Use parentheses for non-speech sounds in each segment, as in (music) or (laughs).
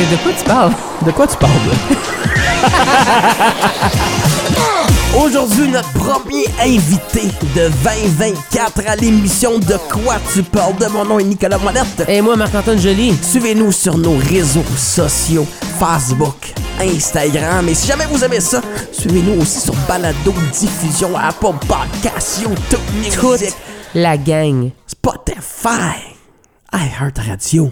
De, de quoi tu parles? De quoi tu parles, (laughs) Aujourd'hui, notre premier invité de 2024 à l'émission De quoi tu parles? De mon nom est Nicolas Monette. Et moi, Marc-Antoine Joly. Suivez-nous sur nos réseaux sociaux, Facebook, Instagram. Et si jamais vous aimez ça, suivez-nous aussi sur Balado Diffusion, Apple Podcasts, YouTube Toute Music, la gang. Spotify, iHeartRadio.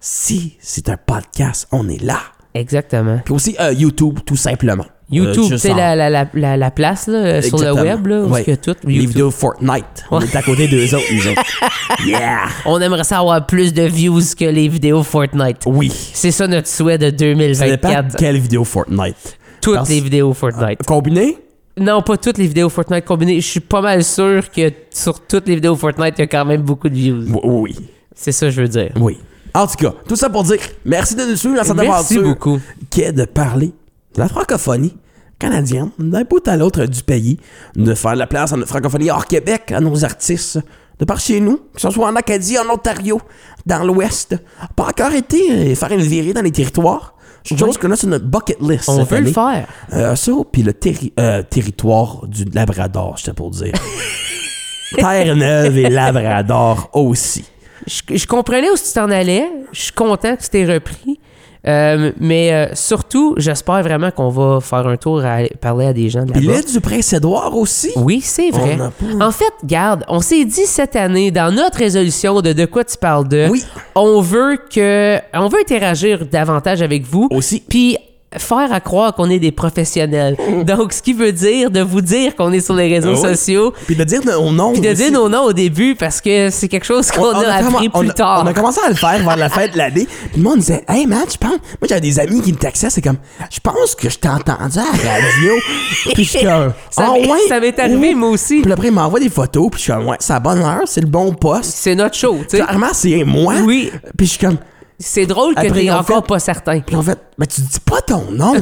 Si c'est un podcast, on est là. Exactement. Puis aussi euh, YouTube, tout simplement. YouTube, Euh, juste c'est la, la, la, la, la place là, sur le web, là, où Ouais. que tout? Les YouTube. vidéos Fortnite. On est à côté d'eux autres, autres. (laughs) Yeah! On aimerait ça avoir plus de views que les vidéos Fortnite. Oui. C'est ça notre souhait de Ça dépend 2024. quelle vidéo Fortnite. Toutes Parce- les vidéos Fortnite. Combiné? Non, pas toutes les vidéos Fortnite combinées. Je suis pas mal sûr que sur toutes les vidéos Fortnite, il y a quand même beaucoup de views. Oui, oui. C'est ça que je veux dire. Oui. En tout cas, tout ça pour dire merci de nous suivre dans cette Merci aventure beaucoup. qui est de parler de la francophonie canadienne d'un bout à l'autre du pays, de faire la place à notre francophonie hors Québec, à nos artistes de par chez nous, que ce soit en Acadie, en Ontario, dans l'Ouest, pas encore été euh, faire une virée dans les territoires. C'est une chose qu'on a sur notre bucket list. On veut le faire. Euh, ça, puis le terri- euh, territoire du Labrador, j'étais pour dire. (laughs) Terre-Neuve et Labrador aussi. Je, je comprenais où tu t'en allais. Je suis content que tu t'es repris. Euh, mais euh, surtout, j'espère vraiment qu'on va faire un tour à aller parler à des gens de l'île du Prince-Édouard aussi? Oui, c'est vrai. A En fait, garde, on s'est dit cette année, dans notre résolution de de quoi tu parles de, Oui. on veut que, on veut interagir davantage avec vous. Aussi. Puis faire à croire qu'on est des professionnels. (laughs) Donc, ce qui veut dire de vous dire qu'on est sur les réseaux Ah oui. sociaux, Puis de dire nos noms. puis de aussi. dire nos noms au début parce que c'est quelque chose qu'on a, appris commen- on plus a- tard. On a commencé à le faire vers la fin de l'année. Puis le monde disait, hey man, je pense. Moi, j'avais des amis qui me taxaient. C'est comme, je pense que je t'ai entendu à la radio. (laughs) puis je suis comme, Ça m'est- ouais? ça m'est arrivé, Oh. moi aussi. Puis après, il m'envoie des photos. Puis je suis comme, ouais, c'est à bonne heure. C'est le bon poste. C'est notre show, tu sais. Clairement, c'est moi. Oui. Puis je suis comme, C'est drôle que t'es encore fait- pas certain. Puis en fait, ben tu dis pas ton nom.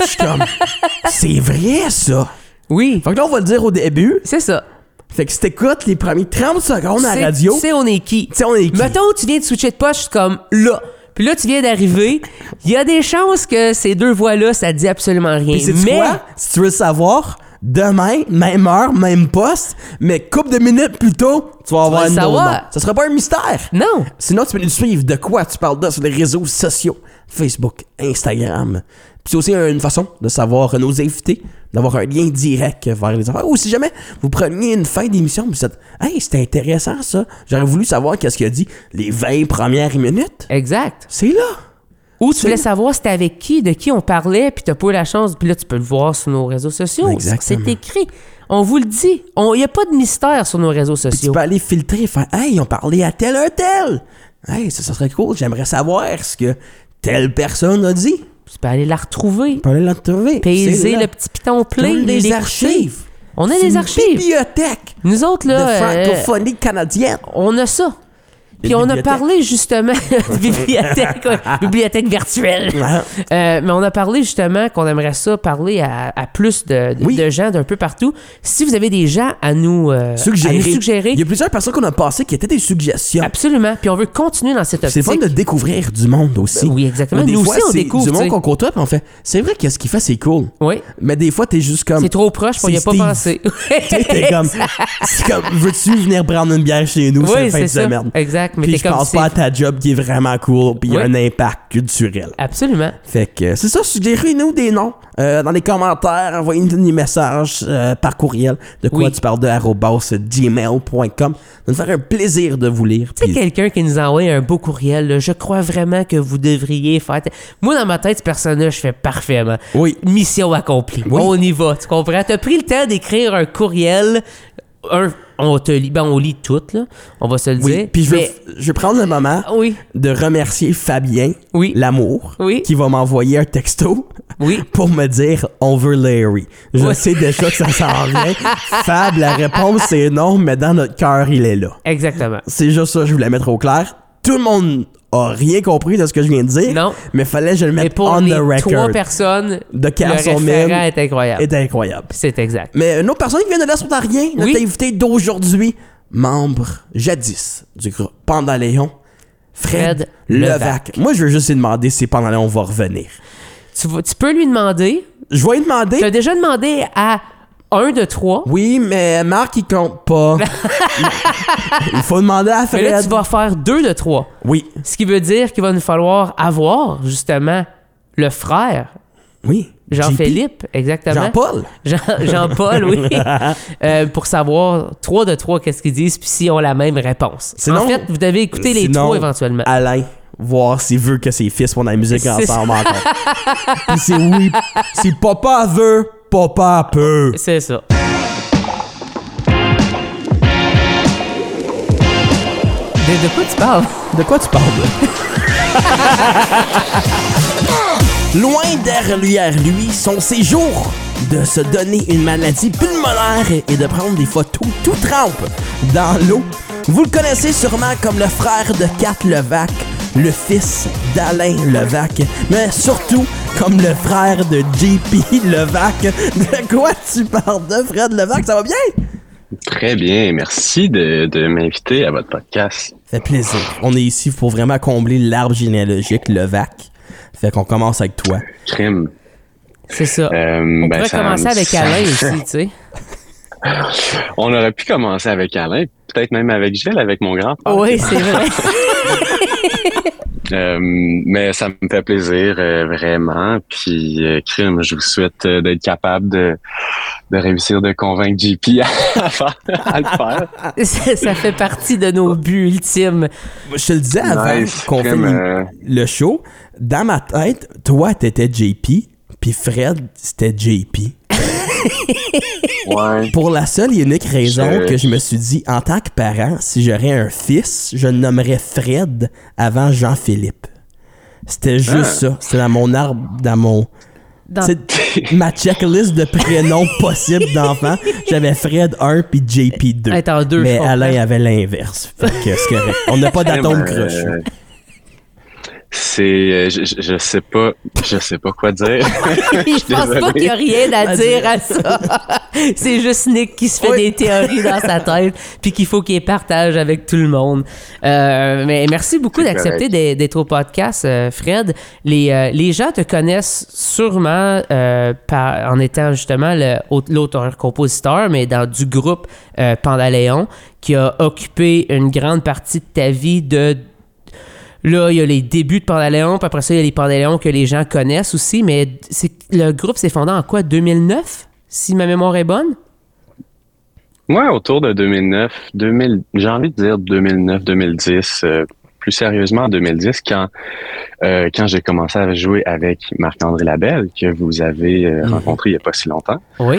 Je suis comme, c'est vrai ça. Oui, Fait que là, on va le dire au début. c'est ça. Fait que si t'écoutes les premiers 30 secondes à la radio, Tu sais, on est qui? tu sais, on est qui? Mettons, tu viens de switcher de poche, comme là. Puis là, tu viens d'arriver. Il y a des chances que ces deux voix-là, ça dit absolument rien. Puis Mais quoi? Si tu veux le savoir, demain, même heure, même poste, mais couple de minutes plus tôt, tu vas avoir un nom. Ça sera pas un mystère. non. Sinon, tu peux nous suivre de quoi tu parles là sur les réseaux sociaux. Facebook, Instagram. Puis c'est aussi une façon de savoir nos invités, d'avoir un lien direct vers les affaires. Ou si jamais vous preniez une fin d'émission, vous dites Hey, c'était intéressant ça. J'aurais voulu savoir qu'est-ce qu'il a dit les 20 premières minutes. Exact. C'est là. Ou tu voulais savoir c'était avec qui, de qui on parlait, puis t'as pas eu la chance, puis là, tu peux le voir sur nos réseaux sociaux. Exactement. C'est écrit. On vous le dit. Il n'y a pas de mystère sur nos réseaux Puis tu sociaux. peux aller filtrer, faire Hey, ils ont parlé à tel un tel. Hey, ça, ça serait cool. J'aimerais savoir ce que telle personne a dit. Tu peux aller la retrouver. Tu peux aller la trouver. Paiser le petit piton les l'écouter. archives. On a des archives. bibliothèque Nous autres, de là, euh, francophonie canadienne. on a ça. Puis on a parlé justement (laughs) de bibliothèque, ouais, (laughs) bibliothèque virtuelle. Euh, mais on a parlé justement qu'on aimerait ça parler à, à plus de, de- Oui. de gens d'un peu partout. Si vous avez des gens à nous, euh, Suggérer. à nous suggérer, Il y a plusieurs personnes qu'on a passées qui étaient des suggestions. absolument. Puis on veut continuer dans cette C'est optique. fun de découvrir du monde aussi. Ben oui, exactement. Des Nous fois, aussi, on c'est découvre, Du monde qu'on côtoie, puis on fait c'est vrai que ce qu'il fait, c'est cool. Oui, Mais des fois, t'es juste comme. c'est trop proche pour y a C'est pas pensé. (laughs) T'es comme. C'est comme. Veux-tu venir prendre une bière chez nous Oui, c'est de ça. semaine? Exact. Mais Puis je comme pense c'est- pas à ta job qui est vraiment cool, puis il y a Oui. un impact culturel. Absolument. Fait que c'est ça, suggérez-nous des noms euh, dans les commentaires, envoyez-nous des messages euh, par courriel de quoi Oui. tu parles de gmail.com. Ça nous faire un plaisir de vous lire. Puis- quelqu'un qui nous envoie un beau courriel, là, je crois vraiment que vous devriez faire. Moi, dans ma tête, cette personne-là, je fais parfaitement. Oui. Mission accomplie. Oui. On y va, tu comprends? T'as pris le temps d'écrire un courriel. Un, on te lit, ben on lit tout, là. On va se le Oui, dire. puis je Mais- je vais prendre le moment Oui, de remercier Fabien, Oui. l'amour, Oui. qui va m'envoyer un texto oui. (laughs) pour me dire on veut Larry. Je sais déjà que ça s'en (laughs) vient. Fab, la réponse c'est non, mais dans notre cœur, il est là. Exactement. C'est juste ça, je voulais mettre au clair. Tout le monde a rien compris de ce que je viens de dire. Non. Mais fallait que je le Mais mette pour on les the record. trois personnes, de le Carson référent Mill est incroyable. est incroyable. C'est exact. Mais une autre personne qui vient de là sur rien, notre Oui. invité d'aujourd'hui, membre jadis du groupe Pandaléon, Fred, Fred Levac. Levac. Moi, je veux juste lui demander si pendant là, on va revenir. Tu, tu peux lui demander. Je vais lui demander. Tu as déjà demandé à un de trois. Oui, mais Marc, il compte pas. (laughs) il faut demander à Mais là, Fred. tu vas faire deux de trois. Oui, Ce qui veut dire qu'il va nous falloir avoir, justement, le frère, oui. Jean-Philippe, exactement. Jean-Paul. Jean- Jean-Paul, oui. (laughs) Euh, pour savoir, trois de trois, qu'est-ce qu'ils disent, puis s'ils ont la même réponse. Sinon- en fait, vous devez écouter les sinon, trois éventuellement. Alain, voir s'il veut que ses fils font de la musique ensemble encore. Puis c'est oui. (laughs) Si papa veut, papa peut. C'est ça. De, de quoi tu parles? De quoi tu parles? (laughs) Loin derrière lui son séjour de se donner une maladie pulmonaire et de prendre des photos tout trempe dans l'eau. Vous le connaissez sûrement comme le frère de Kat Levac, le fils d'Alain Levac, mais surtout comme le frère de JP Levac. De quoi tu parles de Fred Levac? Ça va bien? Très bien, merci de, de m'inviter à votre podcast. fait plaisir. On est ici pour vraiment combler l'arbre généalogique Levac. Fait qu'on commence avec toi. Crime. C'est ça. Euh, On ben, pourrait ça- commencer avec ça- Alain aussi, tu sais. (laughs) On aurait pu commencer avec Alain, peut-être même avec Gilles, avec mon grand-père. Oui, c'est vrai. (laughs) Euh, mais ça me fait plaisir, euh, vraiment. Puis, euh, crime, je vous souhaite euh, d'être capable de, de réussir de convaincre JP (laughs) à, le faire. ça, ça fait partie de nos buts ultimes. Je te le disais avant Nice, qu'on euh, le show. Dans ma tête, toi, t'étais JP, puis Fred, c'était JP. (laughs) ouais. Pour la seule et unique raison Je- que je me suis dit, en tant que parent, si j'aurais un fils, je le nommerais Fred avant Jean-Philippe. C'était juste Ah. ça. C'était dans mon arbre, dans mon... Dans- ma checklist de prénoms (laughs) possibles d'enfants. J'avais Fred 1 puis JP 2. Être en deux, Mais. Alain avait l'inverse. Fait que c'est correct. On n'a pas (laughs) d'atome Crime, croche. euh, C'est, euh, je, je- sais pas, je sais pas quoi dire. (laughs) Je pense pas qu'il y a rien à À dire dire. à ça. (laughs) C'est juste Nick qui se fait Oui. des théories dans sa tête, puis qu'il faut qu'il partage avec tout le monde. Euh, mais merci beaucoup d'accepter d'être au podcast, euh, Fred. Les, euh, les gens te connaissent sûrement euh, par- en étant justement le- l'auteur-compositeur, mais dans du groupe euh, Pandaléon, qui a occupé une grande partie de ta vie de Là, il y a les débuts de Pandaléon, puis après ça, il y a les Pandaléons que les gens connaissent aussi, mais le groupe s'est fondé en quoi 2009 si ma mémoire est bonne? Ouais, autour de 2009, 2000, j'ai envie de dire 2009, 2010, euh, plus sérieusement en 2010, quand euh, quand j'ai commencé à jouer avec Marc-André Labelle, que vous avez euh, Mhm. rencontré il y a pas si longtemps. Oui.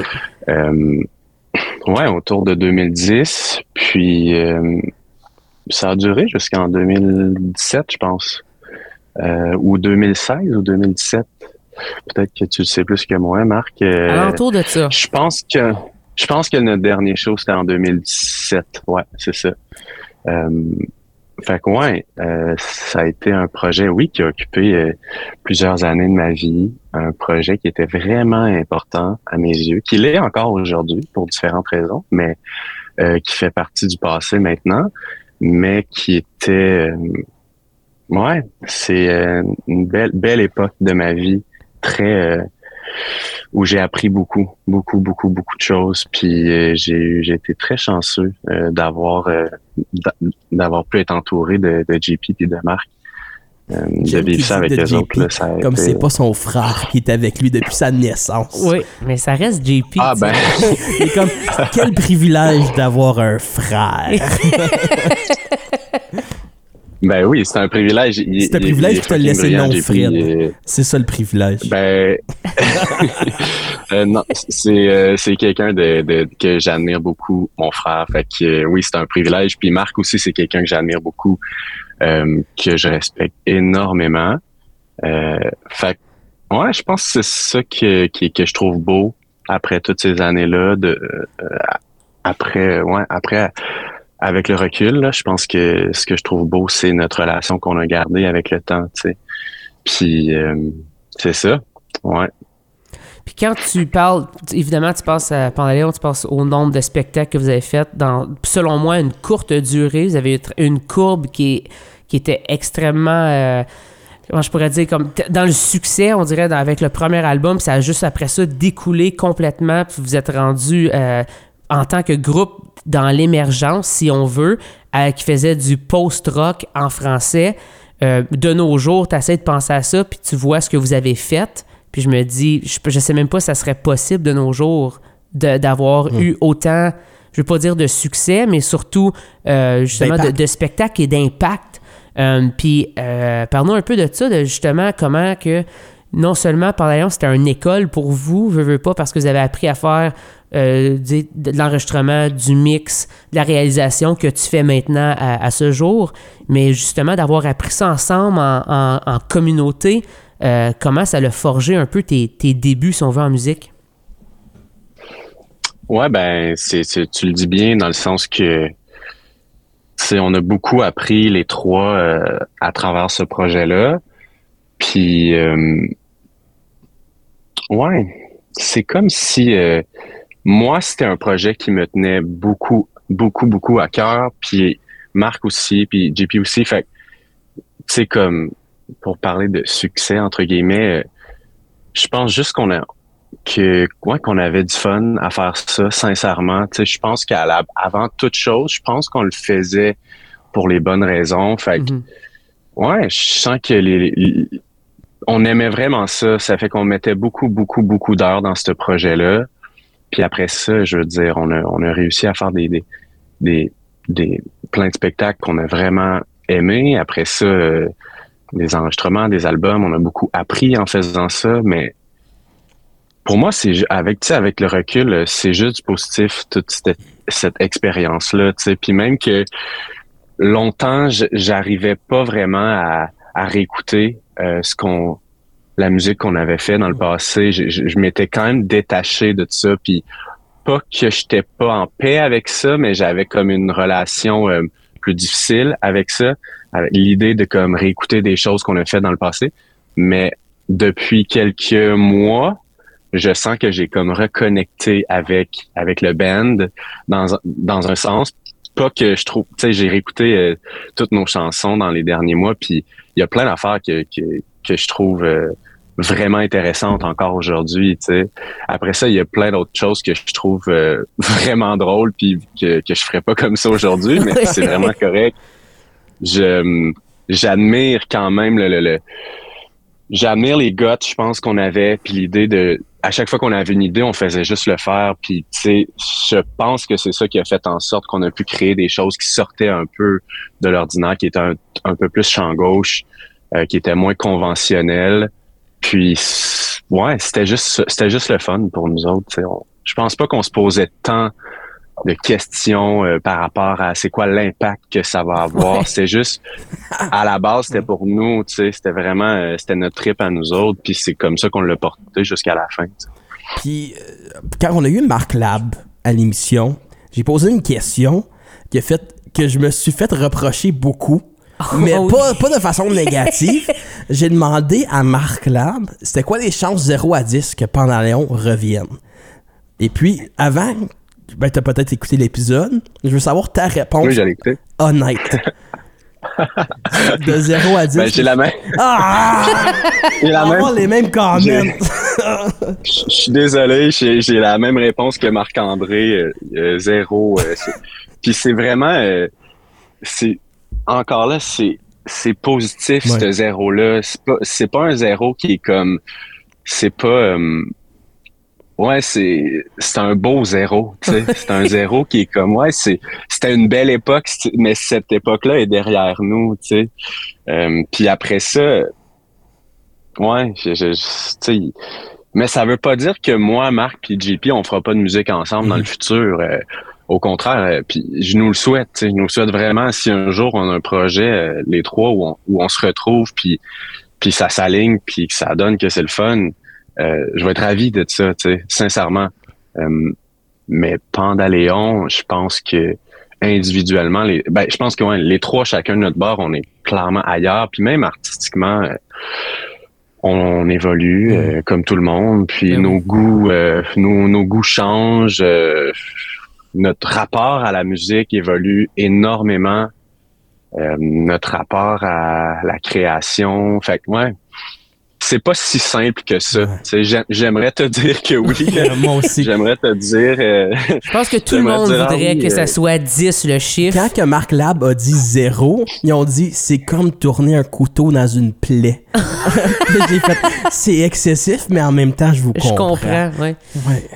Ouais, autour de 2010, puis euh, ça a duré jusqu'en 2017, je pense, euh, ou 2016 ou 2017. Peut-être que tu le sais plus que moi, Marc. euh, Alentour de ça. je pense que je pense que notre dernier show c'était en 2017. Ouais, c'est ça. Euh, fait que ouais, euh, ça a été un projet, oui, qui a occupé euh, plusieurs années de ma vie. Un projet qui était vraiment important à mes yeux, qui l'est encore aujourd'hui pour différentes raisons, mais euh, qui fait partie du passé maintenant, mais qui était, euh, ouais, c'est euh, une belle belle époque de ma vie, très euh, où j'ai appris beaucoup, beaucoup, beaucoup, beaucoup de choses. Puis j'ai j'ai été très chanceux d'avoir d'a- d'avoir pu être entouré de, de JP et de Marc. Euh, de vivre ça avec JP, autres. Là, ça a Comme été- c'est pas son frère qui est avec lui depuis sa naissance. Oui, mais ça reste JP. Ah ben, (laughs) comme, quel privilège d'avoir un frère. (laughs) ben oui, c'est un privilège. Il- C'est un il- privilège il puis t'as fucking laissé non, Fred. euh, C'est ça le privilège. Ben, (laughs) euh, non, c'est euh, c'est quelqu'un de, de- que j'admire beaucoup, mon frère. Fait que euh, oui, c'est un privilège. Puis Marc aussi, c'est quelqu'un que j'admire beaucoup, euh, que je respecte énormément. Euh, fait que, ouais, je pense que c'est ça que, que que je trouve beau après toutes ces années-là. De euh, après, ouais, après. Avec le recul, là, je pense que ce que je trouve beau, c'est notre relation qu'on a gardée avec le temps, tu sais. Puis euh, c'est ça. Ouais. Puis quand tu parles, évidemment, tu passes à Pandaléon, tu passes au nombre de spectacles que vous avez fait dans, selon moi, une courte durée. Vous avez une courbe qui qui était extrêmement. euh, comment je pourrais dire, comme dans le succès, on dirait, avec le premier album, ça a juste après ça découlé complètement, puis vous êtes rendu euh, en tant que groupe dans l'émergence, si on veut, euh, qui faisait du post-rock en français. Euh, de nos jours, tu essaies de penser à ça, puis tu vois ce que vous avez fait, puis je me dis, je, je sais même pas si ça serait possible de nos jours de- d'avoir eu autant, je veux pas dire de succès, mais surtout euh, justement de, de spectacle et d'impact. Puis euh, parlons un peu de ça, de justement comment que non seulement Parlions, c'était une école pour vous, je veux pas, parce que vous avez appris à faire euh, de l'enregistrement, du mix, de la réalisation que tu fais maintenant à, ce jour, mais justement d'avoir appris ça ensemble en, communauté, euh, comment ça l'a forgé un peu tes, tes débuts, si on veut, en musique? Ouais, ben, c'est, tu le dis bien dans le sens que on a beaucoup appris les trois euh, à travers ce projet-là. Puis, ouais, c'est comme si euh, moi, c'était un projet qui me tenait beaucoup, beaucoup, beaucoup à cœur. Puis Marc aussi, puis JP aussi. Fait c'est comme pour parler de succès entre guillemets, euh, je pense juste qu'on a que ouais, qu'on avait du fun à faire ça sincèrement. Tu sais, je pense qu'à la, avant toute chose, je pense qu'on le faisait pour les bonnes raisons. Fait que, Mhm. ouais, je sens que les, les- on aimait vraiment ça. Ça fait qu'on mettait beaucoup, beaucoup, beaucoup d'heures dans ce projet-là. Puis après ça, je veux dire, on a, on a réussi à faire des, des, des, plein de spectacles qu'on a vraiment aimés. Après ça, euh, des enregistrements, des albums, on a beaucoup appris en faisant ça, mais pour moi, c'est avec, avec le recul, c'est juste positif, toute cette, expérience-là. Puis même que longtemps, j'arrivais pas vraiment à, à réécouter euh, ce qu'on, la musique qu'on avait fait dans le passé. Je, je- je m'étais quand même détaché de ça, puis pas que j'étais pas en paix avec ça, mais j'avais comme une relation euh, plus difficile avec ça, avec l'idée de comme réécouter des choses qu'on a fait dans le passé. Mais depuis quelques mois, je sens que j'ai comme reconnecté avec avec le band dans un- dans un sens pas que je trouve tu sais j'ai réécouté euh, toutes nos chansons dans les derniers mois puis il y a plein d'affaires que que que je trouve euh, vraiment intéressantes encore aujourd'hui après ça il y a plein d'autres choses que je trouve euh, (laughs) vraiment drôles puis que que je ferais pas comme ça aujourd'hui mais c'est vraiment correct. Je j'admire quand même le, le, le j'admire les guts, je pense qu'on avait, puis l'idée de, à chaque fois qu'on avait une idée, on faisait juste le faire, puis tu sais, je pense que c'est ça qui a fait en sorte qu'on a pu créer des choses qui sortaient un peu de l'ordinaire, qui étaient un, peu plus champ gauche, euh, qui étaient moins conventionnels, puis ouais, c'était juste, c'était juste le fun pour nous autres. On- je pense pas qu'on se posait tant de questions euh, par rapport à c'est quoi l'impact que ça va avoir. Ouais. C'est juste à la base c'était pour nous, tu sais, c'était vraiment euh, c'était notre trip à nous autres, puis c'est comme ça qu'on l'a porté jusqu'à la fin. Puis, euh, quand on a eu Marc Lab à l'émission, j'ai posé une question qui a fait que je me suis fait reprocher beaucoup. Mais Oh oui. pas, pas de façon négative. (laughs) J'ai demandé à Marc Lab, c'était quoi les chances 0 à 10 que Pandaléon revienne? Et puis, avant, ben, t'as peut-être écouté l'épisode, je veux savoir ta réponse Oui, j'allais écouter. honnête. (laughs) de 0 à 10. Ben, j'ai la même, Ah! j'ai la même, les mêmes comments. Je suis désolé, j'ai la même réponse que Marc-André, euh, euh, zéro. euh, Puis c'est vraiment, euh, c'est encore là, c'est c'est positif Ouais. ce zéro-là. C'est pas c'est pas un zéro qui est comme, c'est pas, euh, ouais, c'est c'est un beau zéro. tu sais. (laughs) c'est un zéro qui est comme, ouais, c'est c'était une belle époque, mais cette époque-là est derrière nous, tu sais. Euh, puis après ça, ouais, je, je, je- tu sais, mais ça veut pas dire que moi, Marc puis JP, on fera pas de musique ensemble dans le futur. euh, au contraire, euh, puis je nous le souhaite. Je nous le souhaite vraiment si un jour on a un projet, euh, les trois, où on, où on se retrouve, puis puis ça s'aligne, puis que ça donne que c'est le fun. Euh, je vais être ravi de ça, tu sais, sincèrement. Euh, mais Pandaléon, je pense que individuellement, les, ben, je pense que ouais, les trois, chacun de notre bord, on est clairement ailleurs. Puis même artistiquement, euh, on, évolue euh, comme tout le monde. Puis Ben nos goûts, nos, nos goûts changent. notre rapport à la musique évolue énormément euh, notre rapport à la création. Fait que ouais, c'est pas si simple que ça. J'aimerais te dire que oui. (laughs) Moi aussi. J'aimerais te dire. euh, Je pense que tout le monde dire, ah voudrait oui, que ça euh, soit 10 le chiffre. Quand que Marc Lab a dit zéro, ils ont dit c'est comme tourner un couteau dans une plaie. (laughs) C'est excessif, mais en même temps, je vous Je comprends. comprends, ouais.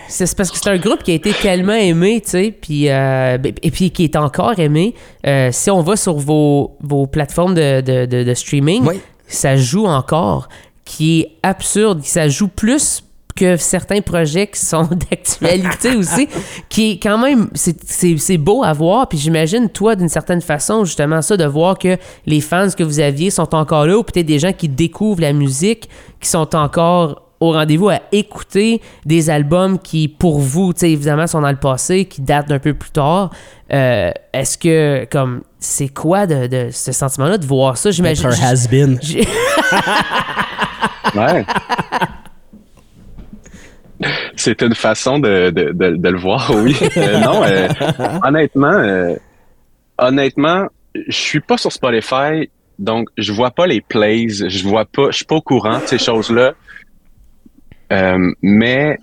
C'est parce que c'est un groupe qui a été tellement aimé, tu sais, puis euh, et puis qui est encore aimé. Euh, si on va sur vos, vos plateformes de, de, de, de streaming, Oui. ça joue encore, qui est absurde, ça joue plus que certains projets qui sont (laughs) d'actualité (laughs) aussi, qui est quand même, c'est- beau à voir, puis j'imagine, toi, d'une certaine façon, justement, ça, de voir que les fans que vous aviez sont encore là, ou peut-être des gens qui découvrent la musique, qui sont encore au rendez-vous à écouter des albums qui, pour vous, tu sais, évidemment, sont dans le passé, qui datent d'un peu plus tard. Euh, Est-ce que, comme, c'est quoi de, de ce sentiment-là de voir ça? J'imagine. un has-been. (laughs) Ouais. C'est une façon de, de, de, de le voir, oui. (laughs) Euh, non, euh, honnêtement, euh, honnêtement, je suis pas sur Spotify, donc je vois pas les plays, je vois pas, je suis pas au courant de ces choses-là. Euh, mais,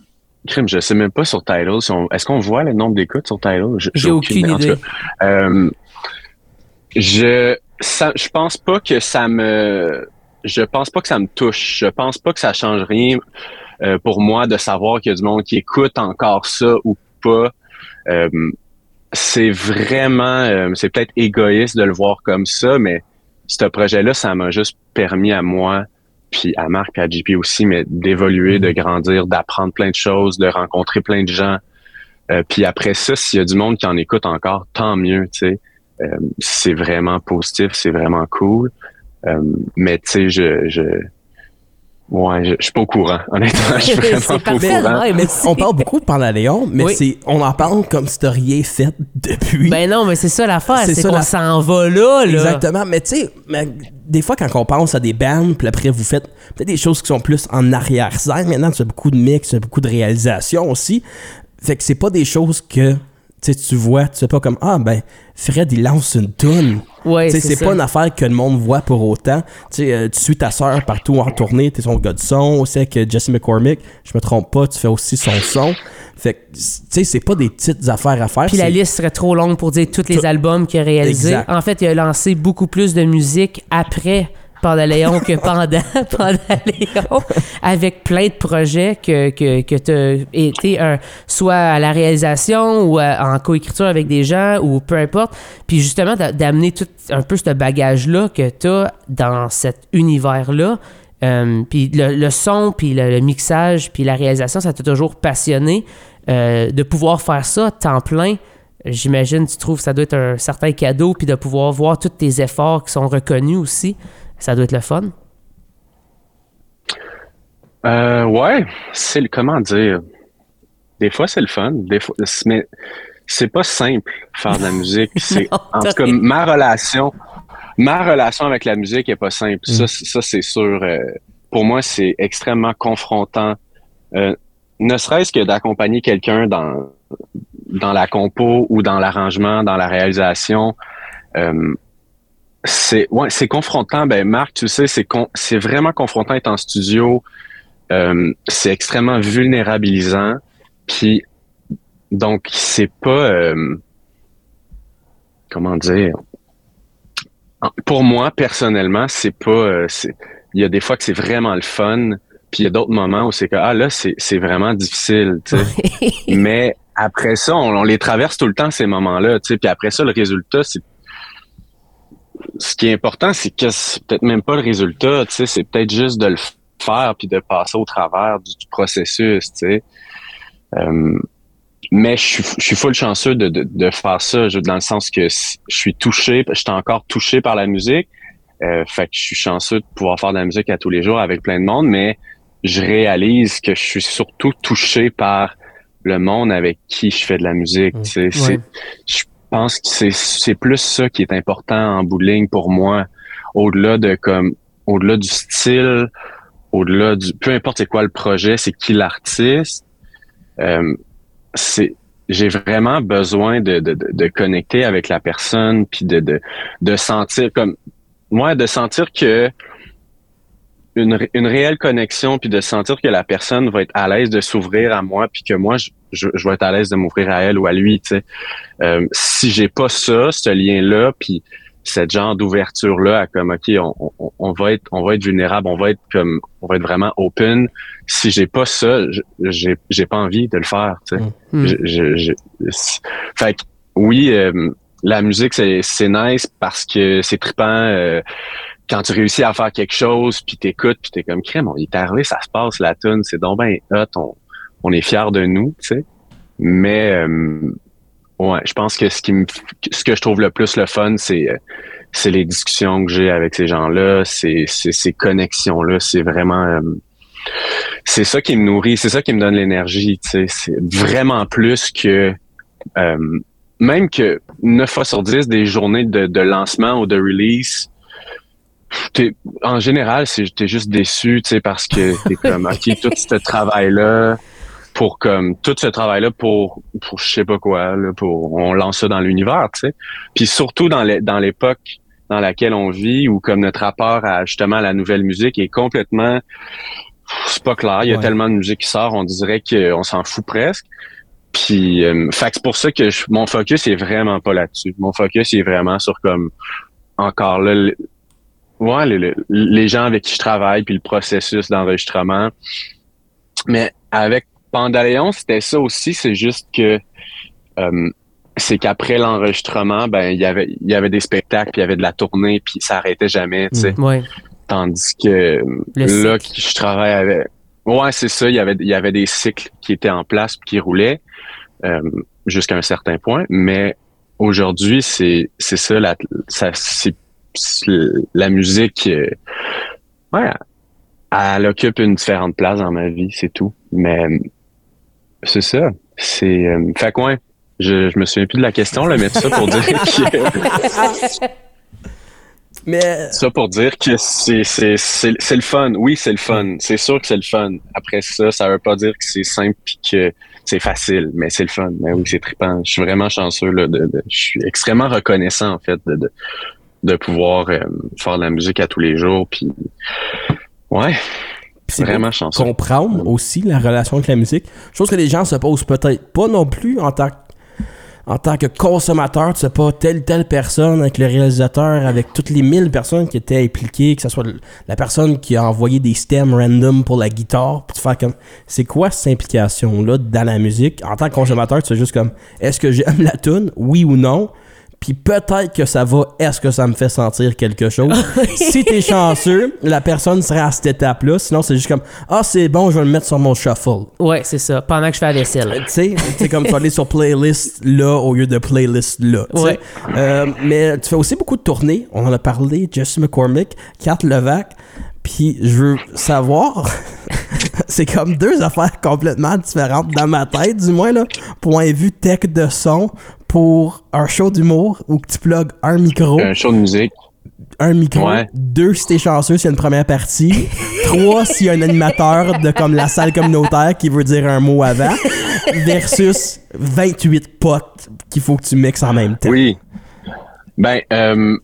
crime, je sais même pas sur Tidal. si Est-ce qu'on voit le nombre d'écoutes sur Tidal? Je- J'ai aucune en tout idée. cas, euh, je, ça, je pense pas que ça me, je pense pas que ça me touche. Je pense pas que ça change rien euh, pour moi de savoir qu'il y a du monde qui écoute encore ça ou pas. Euh, c'est vraiment, euh, c'est peut-être égoïste de le voir comme ça, mais ce projet-là, ça m'a juste permis à moi, puis à Marc, à JP aussi, mais d'évoluer, de grandir, d'apprendre plein de choses, de rencontrer plein de gens. Puis après ça, s'il y a du monde qui en écoute encore, tant mieux, tu sais. C'est vraiment positif, c'est vraiment cool. Euh, mais tu sais, je, je, ouais, je, je suis pas au courant. (laughs) Honnêtement, je suis vraiment pas au courant. ouais, merci. On parle beaucoup de Pandaléon, mais Oui. c'est on en parle comme si t'as rien fait depuis. Ben non, mais c'est ça l'affaire, C'est c'est ça qu'on la- s'en va là, là. Exactement. Mais tu sais, mais des fois, quand on pense à des bands, puis après, vous faites peut-être des choses qui sont plus en arrière-scène. Maintenant, tu fais beaucoup de mix, tu fais beaucoup de réalisation aussi. Fait que c'est pas des choses que sais, tu vois. Tu fais pas comme Ah, ben, Fred, il lance une toune. Ouais, Tu sais, c'est pas une affaire que le monde voit pour autant. Tu sais, euh, tu suis ta sœur partout en tournée, t'es son gars de son. Aussi avec Jesse McCormick, je me trompe pas, tu fais aussi son son. Fait que, tu sais, c'est pas des petites affaires à faire. Puis la liste serait trop longue pour dire tous les Tout- albums qu'il a réalisés. En fait, il a lancé beaucoup plus de musique après Pandaléon que pendant (laughs) Pandaléon, avec plein de projets que, que, que tu as été un, soit à la réalisation ou à- en coécriture avec des gens ou peu importe. Puis justement, d'a- d'amener tout un peu ce bagage-là que tu as dans cet univers-là. Euh, puis le, son, puis le, mixage, puis la réalisation, ça t'a toujours passionné. Euh, de pouvoir faire ça temps plein, j'imagine tu trouves que ça doit être un certain cadeau, puis de pouvoir voir tous tes efforts qui sont reconnus aussi, ça doit être le fun. Euh, ouais, c'est le comment dire? Des fois, c'est le fun. Des fois, mais c'est pas simple faire de la musique. (laughs) C'est en tout cas ma relation. Ma relation avec la musique est pas simple. Mm. Ça, c'est- ça c'est sûr. euh, pour moi, c'est extrêmement confrontant. Euh, ne serait-ce que d'accompagner quelqu'un dans dans la compo ou dans l'arrangement, dans la réalisation. Euh, c'est ouais, c'est confrontant. Ben Marc, tu sais, c'est con- c'est vraiment confrontant d'être en studio. Euh, c'est extrêmement vulnérabilisant. Puis donc c'est pas euh, comment dire? Pour moi personnellement, c'est pas. euh, Il y a des fois que c'est vraiment le fun. Puis il y a d'autres moments où c'est que ah là c'est c'est vraiment difficile. Tu sais. (laughs) Mais après ça, on, on les traverse tout le temps ces moments-là. Tu sais. Puis après ça, le résultat, c'est ce qui est important, c'est que c'est peut-être même pas le résultat, tu sais, c'est peut-être juste de le faire puis de passer au travers du, du processus, tu sais. Euh, mais je suis, je suis full chanceux de, de, de faire ça, je- dans le sens que je suis touché, je suis encore touché par la musique. Euh, fait que je suis chanceux de pouvoir faire de la musique à tous les jours avec plein de monde, mais je réalise que je suis surtout touché par le monde avec qui je fais de la musique. tu sais. C'est- Ouais. Je pense que c'est c'est plus ça qui est important en bout de ligne pour moi, au-delà de comme au-delà du style, au-delà du peu importe c'est quoi le projet, c'est qui l'artiste. Euh, c'est j'ai vraiment besoin de, de, de, connecter avec la personne, puis de, de, de sentir comme moi, de sentir que une, une réelle connexion, puis de sentir que la personne va être à l'aise de s'ouvrir à moi, puis que moi, je, je, vais être à l'aise de m'ouvrir à elle ou à lui. Tu sais. Euh, si j'ai pas ça, ce lien-là, puis cette genre d'ouverture là à comme ok on, on, on, va être on va être vulnérable on va être comme on va être vraiment open si j'ai pas ça j'ai j'ai pas envie de le faire tu sais mm. je, je, fait que, oui euh, la musique c'est c'est nice parce que c'est trippant euh, quand tu réussis à faire quelque chose, puis t'écoutes, puis t'es comme crème, on est arrivé, ça se passe la tune, c'est donc ben hot, on, on est fiers de nous, tu sais. Mais euh, ouais, je pense que ce qui me, ce que je trouve le plus le fun, c'est c'est les discussions que j'ai avec ces gens-là, c'est ces connexions là, c'est vraiment euh, c'est ça qui me nourrit, c'est ça qui me donne l'énergie, tu sais. C'est vraiment plus que euh, même que 9 fois sur 10 des journées de, de lancement ou de release en général, c'est t'es juste déçu, tu sais, parce que t'es comme, (laughs) ok, tout ce travail-là, pour comme tout ce travail-là pour pour je sais pas quoi, là, pour on lance ça dans l'univers, tu sais. Puis surtout dans les, dans l'époque dans laquelle on vit, où comme notre rapport à justement la nouvelle musique est complètement, c'est pas clair. Il y a tellement de musique qui sort, on dirait qu'on s'en fout presque. Puis, euh, fait c'est pour ça que mon focus est vraiment pas là-dessus. Mon focus est vraiment sur comme encore là Ouais, les, les, gens avec qui je travaille, puis le processus d'enregistrement. Mais avec Pandaléon, c'était ça aussi, c'est juste que euh, c'est qu'après l'enregistrement, ben il y avait il y avait des spectacles, puis il y avait de la tournée, puis ça arrêtait jamais, tu sais. Ouais. Tandis que là, je travaille avec. Ouais, c'est ça. Il y avait il y avait des cycles qui étaient en place, qui roulaient euh, jusqu'à un certain point. Mais aujourd'hui, c'est c'est ça. La, ça c'est la musique, euh, ouais, elle occupe une différente place dans ma vie, c'est tout. Mais c'est ça. C'est. Euh, fait quoi? Je, je me souviens plus de la question, là, mais ça pour dire (laughs) que. Mais... Ça pour dire que c'est, c'est, c'est, c'est le fun. Oui, c'est le fun. C'est sûr que c'est le fun. Après ça, ça veut pas dire que c'est simple et que c'est facile, mais c'est le fun. Mais oui, c'est trippant. Je suis vraiment chanceux. Là, de, je suis extrêmement reconnaissant, en fait, de, de pouvoir euh, faire de la musique à tous les jours. Puis, ouais, c'est vraiment chanceux. Comprendre aussi la relation avec la musique. Chose que les gens se posent peut-être pas non plus en tant que en tant que consommateur, tu sais pas telle telle personne avec le réalisateur, avec toutes les mille personnes qui étaient impliquées, que ce soit la personne qui a envoyé des stems random pour la guitare, te faire comme c'est quoi cette implication là dans la musique? En tant que consommateur, tu sais juste comme est-ce que j'aime la tune, oui ou non? Puis peut-être que ça va, est-ce que ça me fait sentir quelque chose? (laughs) si t'es chanceux, la personne sera à cette étape-là. Sinon, c'est juste comme, ah, c'est bon, je vais le mettre sur mon shuffle. Ouais, c'est ça. Pendant que je fais la vaisselle. tu sais, c'est comme tu vas aller sur playlist là au lieu de playlist là. Ouais. Euh, mais tu fais aussi beaucoup de tournées. On en a parlé, Jesse McCormick, Kat Levac. Puis je veux savoir, (laughs) c'est comme deux affaires complètement différentes dans ma tête, du moins là. Point de vue tech de son, pour un show d'humour où tu plugues un micro. Un show de musique. Un micro. Deux, si t'es chanceux, s'il y a une première partie. (laughs) Trois, s'il y a un animateur de comme la salle communautaire qui veut dire un mot avant. Versus 28 potes qu'il faut que tu mixes en même temps. Oui. Ben, euh,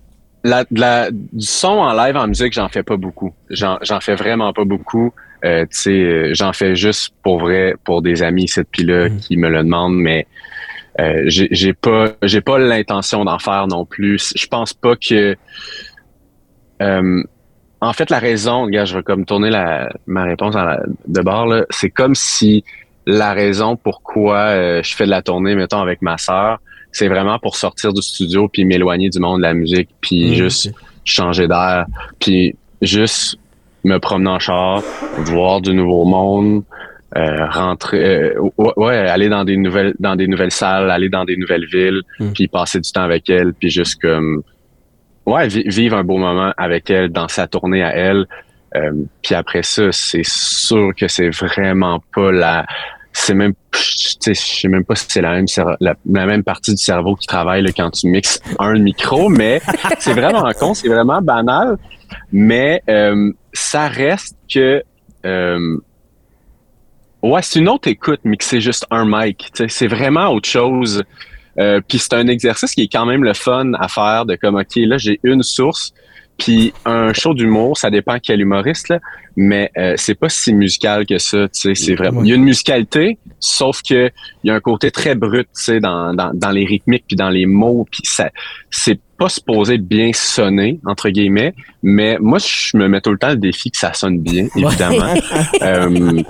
la, la, du son en live en musique, j'en fais pas beaucoup. J'en fais vraiment pas beaucoup. Euh, tu sais, euh, j'en fais juste pour vrai, pour des amis, cette pile là mm. qui me le demandent, mais euh, j'ai pas j'ai pas l'intention d'en faire non plus. Je pense pas que euh, en fait la raison, regarde, je vais comme tourner la, ma réponse à de bord là, c'est comme si la raison pourquoi euh, je fais de la tournée mettons avec ma sœur, c'est vraiment pour sortir du studio puis m'éloigner du monde de la musique puis mmh, juste changer d'air puis juste me promener en char, voir du nouveau monde, euh, rentrer, euh, ouais, aller dans des nouvelles, dans des nouvelles salles, aller dans des nouvelles villes, hmm. puis passer du temps avec elle, puis juste comme, ouais, vivre un beau moment avec elle dans sa tournée à elle. Euh, puis après ça, c'est sûr que c'est vraiment pas la, c'est même, je sais même pas si c'est la même, la, même partie du cerveau qui travaille là, quand tu mixes un micro, mais (laughs) c'est vraiment con, c'est vraiment banal, mais ça reste que ouais, c'est une autre écoute, mais que c'est juste un mic. C'est vraiment autre chose. Euh, puis c'est un exercice qui est quand même le fun à faire de comme, OK, là, j'ai une source, puis un show d'humour, ça dépend quel humoriste, là, mais euh, c'est pas si musical que ça, tu sais, c'est vraiment... Il y a une musicalité, sauf que il y a un côté très brut, tu sais, dans, dans, dans les rythmiques, puis dans les mots, puis ça... C'est pas supposé bien sonner, entre guillemets, mais moi, je me mets tout le temps le défi que ça sonne bien, évidemment. (laughs) euh,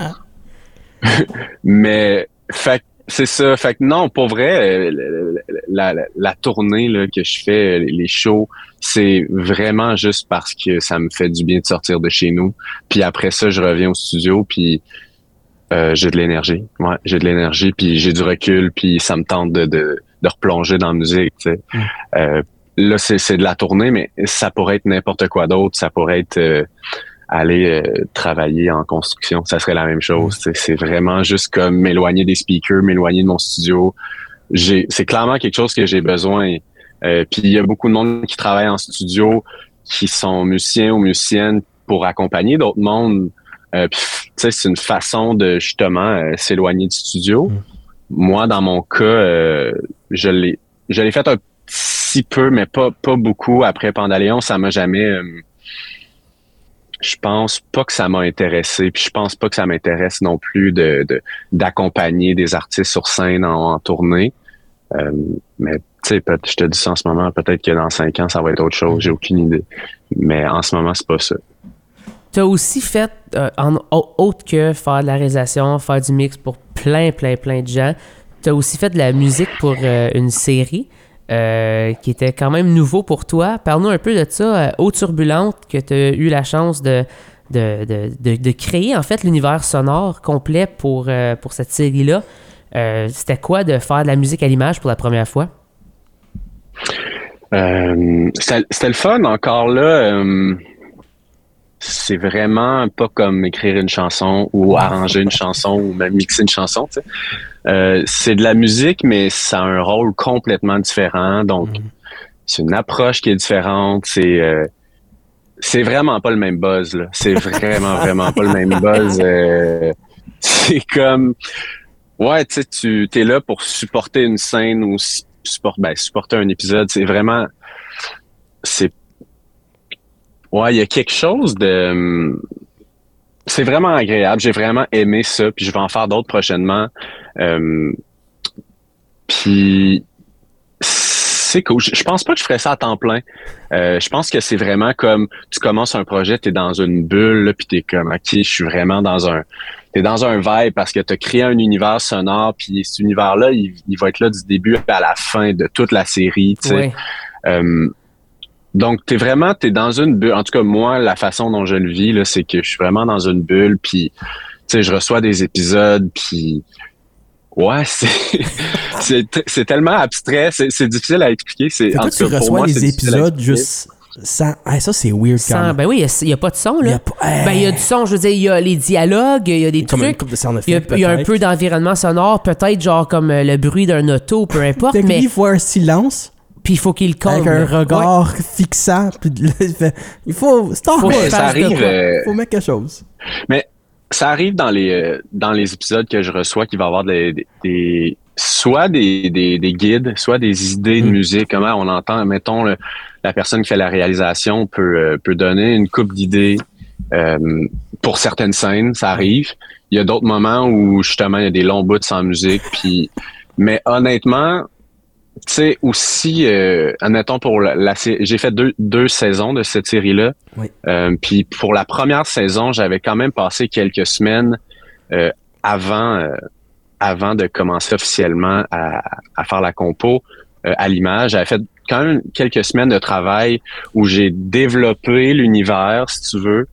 mais, fait c'est ça. Fait que non, pour vrai, euh, la, la, la tournée là, que je fais, les shows, c'est vraiment juste parce que ça me fait du bien de sortir de chez nous. Puis après ça, je reviens au studio, puis euh, j'ai de l'énergie. Ouais, j'ai de l'énergie, puis j'ai du recul, puis ça me tente de, de, de replonger dans la musique. Tu sais. Mm. Euh, là, c'est de la tournée, mais ça pourrait être n'importe quoi d'autre. Ça pourrait être euh, aller euh, travailler en construction, ça serait la même chose. Mm. C'est vraiment juste comme m'éloigner des speakers, m'éloigner de mon studio. C'est clairement quelque chose que j'ai besoin. Euh, puis il y a beaucoup de monde qui travaille en studio, qui sont musiciens ou musiciennes pour accompagner d'autres mondes. Euh, c'est une façon de justement euh, s'éloigner du studio. Mm. Moi, dans mon cas, je l'ai je l'ai fait un petit peu, mais pas pas beaucoup. Après Pandaléon, ça m'a jamais je pense pas que ça m'a intéressé, puis je pense pas que ça m'intéresse non plus de d'accompagner des artistes sur scène en, tournée. Euh, mais tu sais, je te dis ça en ce moment, peut-être que dans cinq ans, ça va être autre chose, j'ai aucune idée. Mais en ce moment, c'est pas ça. Tu as aussi fait, euh, autre que faire de la réalisation, faire du mix pour plein, plein, plein de gens, tu as aussi fait de la musique pour euh, une série. Euh, qui était quand même nouveau pour toi. Parle-nous un peu de ça, Eau Turbulente, que tu as eu la chance de, de, de, de, créer en fait l'univers sonore complet pour, euh, pour cette série-là. Euh, c'était quoi de faire de la musique à l'image pour la première fois? c'était le fun encore là c'est vraiment pas comme écrire une chanson ou arranger une chanson ou même mixer une chanson. Euh, c'est de la musique, mais ça a un rôle complètement différent. Donc, mm. c'est une approche qui est différente. C'est euh, c'est vraiment pas le même buzz. là. C'est vraiment, (laughs) vraiment pas le même buzz. Euh, c'est comme... Ouais, tu sais, tu es là pour supporter une scène ou support, ben, supporter un épisode. C'est vraiment... C'est Ouais, il y a quelque chose de. C'est vraiment agréable. J'ai vraiment aimé ça. Puis je vais en faire d'autres prochainement. Euh, puis c'est cool. Je, pense pas que je ferais ça à temps plein. Euh, je pense que c'est vraiment comme tu commences un projet, tu es dans une bulle, puis tu es comme OK, je suis vraiment dans un. T'es dans un vibe parce que tu as créé un univers sonore, puis cet univers-là, il, va être là du début à la fin de toute la série. Tu sais. Euh, donc, t'es vraiment, t'es dans une bulle. En tout cas, moi, la façon dont je le vis, là, c'est que je suis vraiment dans une bulle, puis, tu sais, je reçois des épisodes, puis, ouais, (laughs) c'est, c'est, tellement abstrait, c'est, difficile à expliquer. C'est, en tu reçois des épisodes juste sans. ça, c'est weird quand même. Ben oui, il n'y a, pas de son, là. Ben, il y a du son, je veux dire, il y a les dialogues, il y a des trucs. Il y, a un peu d'environnement sonore, peut-être genre comme euh, le bruit d'un auto, peu (laughs) importe. mais il faut un silence puis il faut qu'il compte. Avec un regard fixant. Puis il faut. C'est faut, ça arrive, euh, faut mettre quelque chose. Mais ça arrive dans les, euh, dans les épisodes que je reçois qu'il va y avoir des, des, soit des, des, des, guides, soit des idées de mm. musique. Comment on entend, mettons, la personne qui fait la réalisation peut, euh, peut donner une coupe d'idées pour certaines scènes, ça arrive. Il y a d'autres moments où justement il y a des longs bouts sans musique. Puis, mais honnêtement, tu sais, aussi, euh, admettons, pour la, la j'ai fait deux, deux saisons de cette série-là. Oui. Euh, puis pour la première saison, j'avais quand même passé quelques semaines euh, avant, euh, avant de commencer officiellement à, à faire la compo euh, à l'image. J'avais fait quand même quelques semaines de travail où j'ai développé l'univers, si tu veux.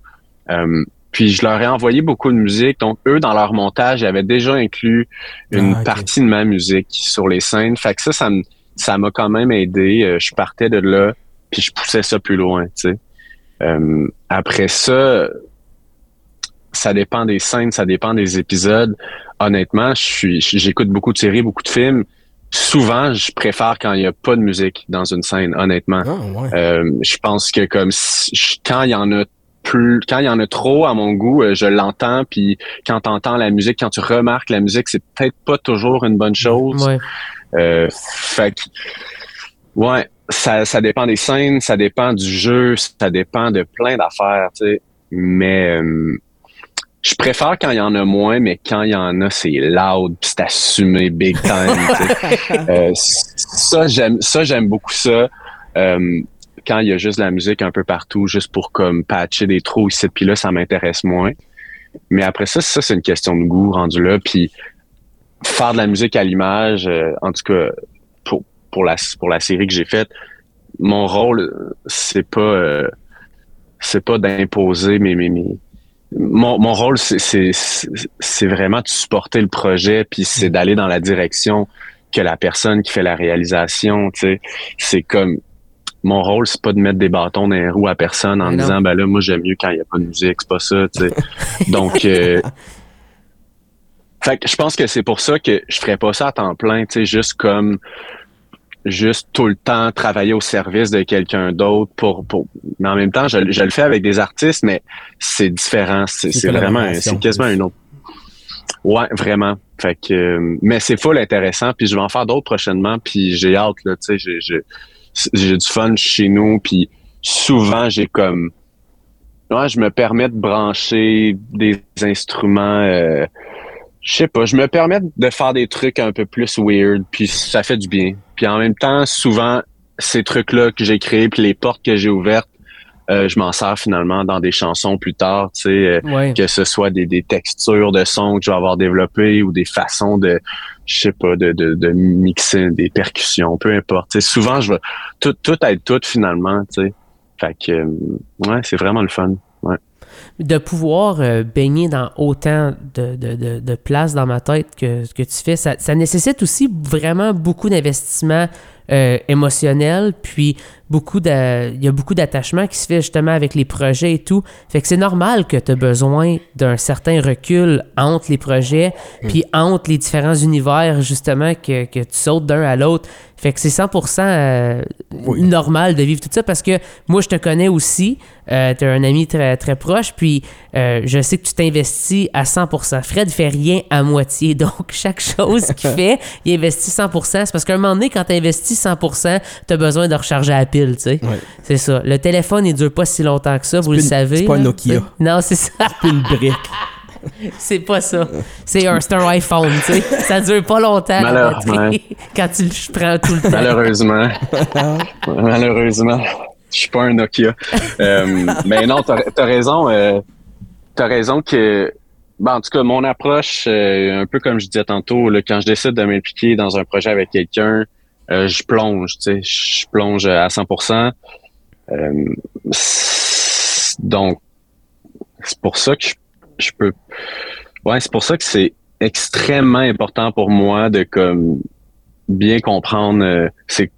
Puis je leur ai envoyé beaucoup de musique. Donc, eux, dans leur montage, ils avaient déjà inclus une ah, partie de ma musique sur les scènes. Fait que ça, ça, ça m'a quand même aidé. Euh, je partais de là, puis je poussais ça plus loin, tu sais. Euh, après ça, ça dépend des scènes, ça dépend des épisodes. Honnêtement, je suis, j'écoute beaucoup de séries, beaucoup de films. Souvent, je préfère quand il n'y a pas de musique dans une scène, honnêtement. Ah, euh, je pense que comme quand il y en a plus quand il y en a trop à mon goût, euh, je l'entends puis quand tu entends la musique, quand tu remarques la musique, c'est peut-être pas toujours une bonne chose. Ouais. Euh, fait que, ouais, ça, ça dépend des scènes, ça dépend du jeu, ça dépend de plein d'affaires, tu sais. Mais euh, je préfère quand il y en a moins, mais quand il y en a, c'est loud, pis c'est assumé big time. (laughs) Euh, ça, j'aime, ça j'aime beaucoup ça. Euh, quand il y a juste de la musique un peu partout, juste pour comme patcher des trous ici puis là, ça m'intéresse moins. Mais après ça, ça c'est une question de goût rendu là. Puis faire de la musique à l'image, euh, en tout cas pour pour la pour la série que j'ai faite, mon rôle c'est pas euh, c'est pas d'imposer mes mes, mes mon, mon rôle c'est c'est c'est vraiment de supporter le projet puis c'est d'aller dans la direction que la personne qui fait la réalisation, tu sais, c'est comme mon rôle, c'est pas de mettre des bâtons dans les roues à personne en disant ben là, moi j'aime mieux quand il y a pas de musique, c'est pas ça, tu sais. (laughs) Donc euh, (laughs) fait que je pense que c'est pour ça que je ferais pas ça à temps plein, tu sais, juste comme juste tout le temps travailler au service de quelqu'un d'autre pour, pour mais en même temps je, je le fais avec des artistes mais c'est différent c'est vraiment c'est quasiment une autre. Ouais vraiment. Fait que mais c'est full intéressant puis je vais en faire d'autres prochainement puis j'ai hâte là tu sais j'ai j'ai j'ai du fun chez nous puis souvent j'ai comme ouais, je me permets de brancher des instruments euh, je sais pas, je me permets de faire des trucs un peu plus weird, puis ça fait du bien. Puis en même temps, souvent, ces trucs-là que j'ai créés, puis les portes que j'ai ouvertes, euh, je m'en sers finalement dans des chansons plus tard, tu sais, euh, Ouais. que ce soit des, des textures de son que je vais avoir développées ou des façons de, je sais pas, de, de, de mixer des percussions, peu importe. Tu sais, souvent, je vais tout, tout être tout finalement, tu sais. Fait que, euh, ouais, c'est vraiment le fun. Ouais. De pouvoir euh, baigner dans autant de, de, places dans ma tête que, que tu fais, ça, ça nécessite aussi vraiment beaucoup d'investissement euh, émotionnel, puis beaucoup de, il y a beaucoup d'attachement qui se fait justement avec les projets et tout. Fait que c'est normal que tu as besoin d'un certain recul entre les projets, puis entre les différents univers justement que, que tu sautes d'un à l'autre. Fait que c'est 100% euh, normal de vivre tout ça parce que moi, je te connais aussi. Euh, tu es un ami très, très proche, puis euh, je sais que tu t'investis à 100%. Fred fait rien à moitié, (laughs) donc chaque chose qu'il (laughs) fait, il investit 100%. C'est parce qu'à un moment donné, quand tu investis 100%, tu as besoin de recharger la pile, tu sais. Ouais. C'est ça. Le téléphone, il dure pas si longtemps que ça, vous le une- savez. c'est pas un Nokia. (laughs) Non, c'est ça. Puis une brique. (laughs) C'est pas ça. C'est un, c'est un iPhone, tu sais. Ça dure pas longtemps la Malheureusement. batterie, (laughs) quand tu le prends tout le temps. Malheureusement. Malheureusement. Je suis pas un Nokia. Euh, mais non, t'as as raison. Euh, t'as raison que. Ben, en tout cas, mon approche, euh, un peu comme je disais tantôt, là, quand je décide de m'impliquer dans un projet avec quelqu'un, euh, je plonge, tu sais, je plonge à 100%. Euh, donc, c'est pour ça que je, peux. Ouais, c'est pour ça que c'est extrêmement important pour moi de comme bien comprendre. euh, c'est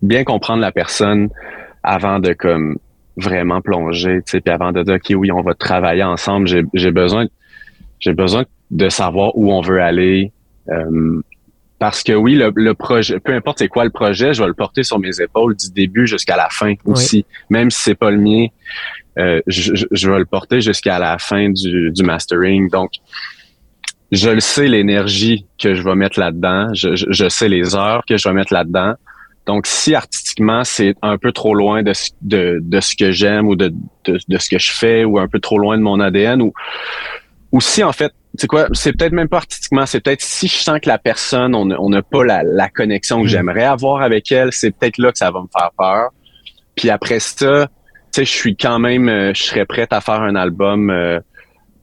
bien comprendre la personne avant de comme vraiment plonger, tu sais, puis avant de dire ok oui on va travailler ensemble, j'ai j'ai besoin j'ai besoin de savoir où on veut aller. euh, parce que oui, le, le projet, peu importe c'est quoi le projet, je vais le porter sur mes épaules du début jusqu'à la fin aussi. Même si c'est pas le mien, euh, je, vais le porter jusqu'à la fin du, du mastering. Donc, je le sais l'énergie que je vais mettre là-dedans. Je, je, je sais les heures que je vais mettre là-dedans. Donc, si artistiquement, c'est un peu trop loin de, ce- de, de ce que j'aime ou de, de, de ce que je fais ou un peu trop loin de mon ADN ou, ou si, en fait, c'est quoi, c'est peut-être même pas artistiquement, c'est peut-être si je sens que la personne, on n'a on n'a pas la, la connexion que Mm. j'aimerais avoir avec elle, c'est peut-être là que ça va me faire peur. Puis après ça, tu sais, je suis quand même, euh, je serais prête à faire un album euh,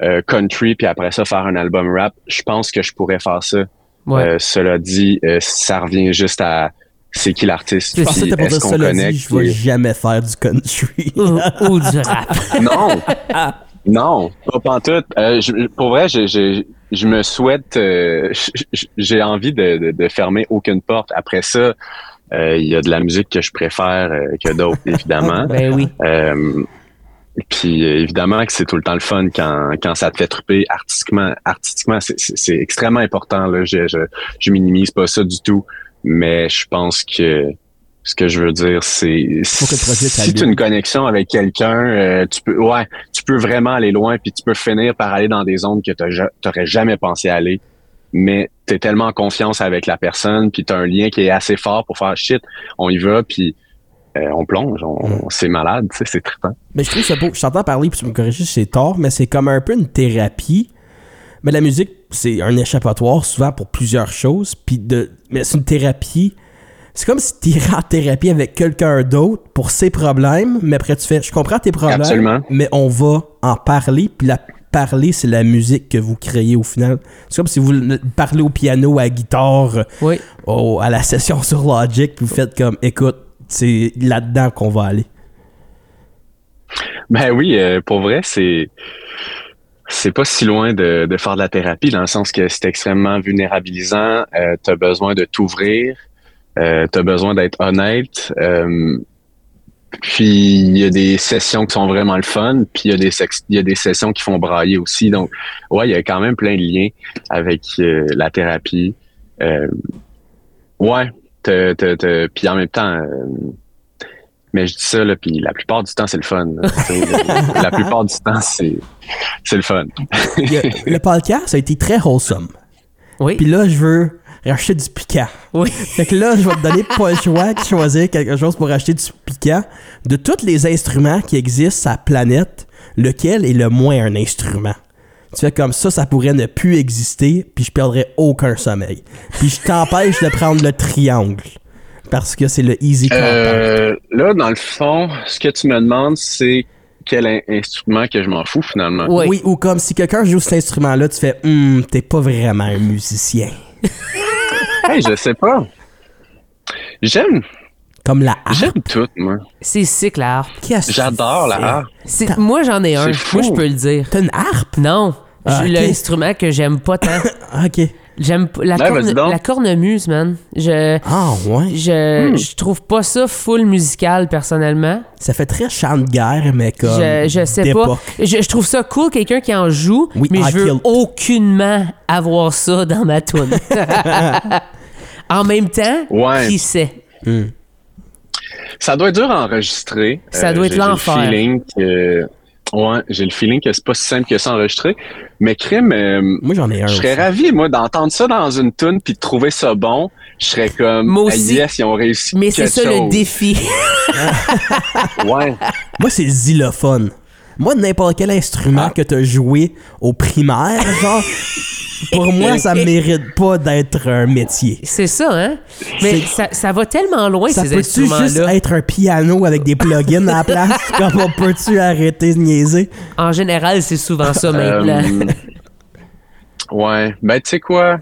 euh, country, puis après ça, faire un album rap. Je pense que je pourrais faire ça. Ouais. Euh, cela dit, euh, ça revient juste à c'est qui l'artiste. Je pensais que pour est-ce dire qu'on cela connecte, dit, je vais jamais faire du country. ou, ou du rap. Non, (laughs) non, pas pantoute. Euh, je- pour vrai, je, je, je me souhaite, euh, j'ai envie de, de, de fermer aucune porte. Après ça, euh, il y a de la musique que je préfère euh, que d'autres, évidemment. (laughs) Ben oui. Euh, puis évidemment que c'est tout le temps le fun quand, quand ça te fait triper artistiquement. Artistiquement, c'est- extrêmement important. Là. Je, je, je minimise pas ça du tout. Mais je pense que ce que je veux dire, c'est si tu as une connexion avec quelqu'un, euh, tu peux ouais, peux vraiment aller loin, puis tu peux finir par aller dans des zones que tu n'aurais jamais pensé aller. Mais tu es tellement en confiance avec la personne, puis tu as un lien qui est assez fort pour faire shit, on y va, puis euh, on plonge, on, Mm. c'est malade, c'est trippant. Mais je trouve ça beau. Je t'entends parler, puis tu me corriges si c'est tort, mais c'est comme un peu une thérapie. Mais la musique, c'est un échappatoire souvent pour plusieurs choses. Puis de, mais c'est une thérapie. C'est comme si tu irais en thérapie avec quelqu'un d'autre pour ses problèmes, mais après tu fais, je comprends tes problèmes, Absolument. mais on va en parler. Puis la parler, c'est la musique que vous créez au final. C'est comme si vous parlez au piano, à la guitare, Oui. au- à la session sur Logic, puis vous faites comme, écoute, c'est là-dedans qu'on va aller. Ben oui, euh, pour vrai, c'est c'est pas si loin de, de faire de la thérapie dans le sens que c'est extrêmement vulnérabilisant. Euh, tu as besoin de t'ouvrir, euh, tu as besoin d'être honnête. euh, puis il y a des sessions qui sont vraiment le fun, puis il y a des sex- il y a des sessions qui font brailler aussi. Donc ouais, il y a quand même plein de liens avec euh, la thérapie. Euh, ouais, te, te, te- puis en même temps. euh, mais je dis ça, là, puis la plupart du temps, c'est le fun. (laughs) sais, la plupart du temps, c'est c'est le fun. Le podcast a été très wholesome. Oui. Puis là, je veux racheter du piquant. oui. (laughs) Fait que là, je vais te donner pas le choix de choisir quelque chose pour acheter du piquant. De tous les instruments qui existent sur la planète, lequel est le moins un instrument? Tu fais comme ça, ça pourrait ne plus exister, puis je perdrais aucun sommeil. Puis je t'empêche de prendre le triangle. Parce que c'est le easy. Euh, là, dans le fond, ce que tu me demandes, c'est quel in- instrument que je m'en fous finalement. Oui. Oui, ou comme si quelqu'un joue cet instrument-là, tu fais Hum, t'es pas vraiment un musicien. Hey, je sais pas. J'aime, Comme la harpe. j'aime tout, moi. C'est sick, la harpe. J'adore la harpe. C'est- Moi, j'en ai un. C'est fou. Moi, je peux le dire. T'as une harpe? Non. Ah, J'ai ok. l'instrument que j'aime pas tant. Ah, (laughs) Ok. J'aime pas- la, Ouais, corne- vas-y donc. la cornemuse, man. Je, Ah, ouais. je, Hmm. je trouve pas ça full musical, personnellement. Ça fait très chant de guerre, mais comme. Je, je sais pas. d'époque. Je, je trouve ça cool, quelqu'un qui en joue, Oui, mais I je veux killed. aucunement avoir ça dans ma tune. (laughs) en même temps, Ouais. qui sait? Ça doit être dur à enregistrer. Ça doit être le l'enfer. feeling que- Ouais, j'ai le feeling que c'est pas si simple que ça enregistrer. Mais crime, euh, Moi, j'en ai un. je serais ravi, moi, d'entendre ça dans une tune puis de trouver ça bon. Je serais comme, Moi ah, aussi. yes, ils ont réussi. Mais c'est ça le défi. (laughs) Ouais. Moi, c'est le xylophone. Moi, n'importe quel instrument Ah. que t'as joué au primaire, genre, (laughs) pour moi, ça mérite pas d'être un métier. c'est ça, hein? Mais ça, ça va tellement loin, Ça ces peut-tu juste instruments-là? être un piano avec des plugins à la place? (laughs) Comme on peut-tu arrêter de niaiser? En général, c'est souvent ça Euh, maintenant. ouais. Ben, tu sais quoi?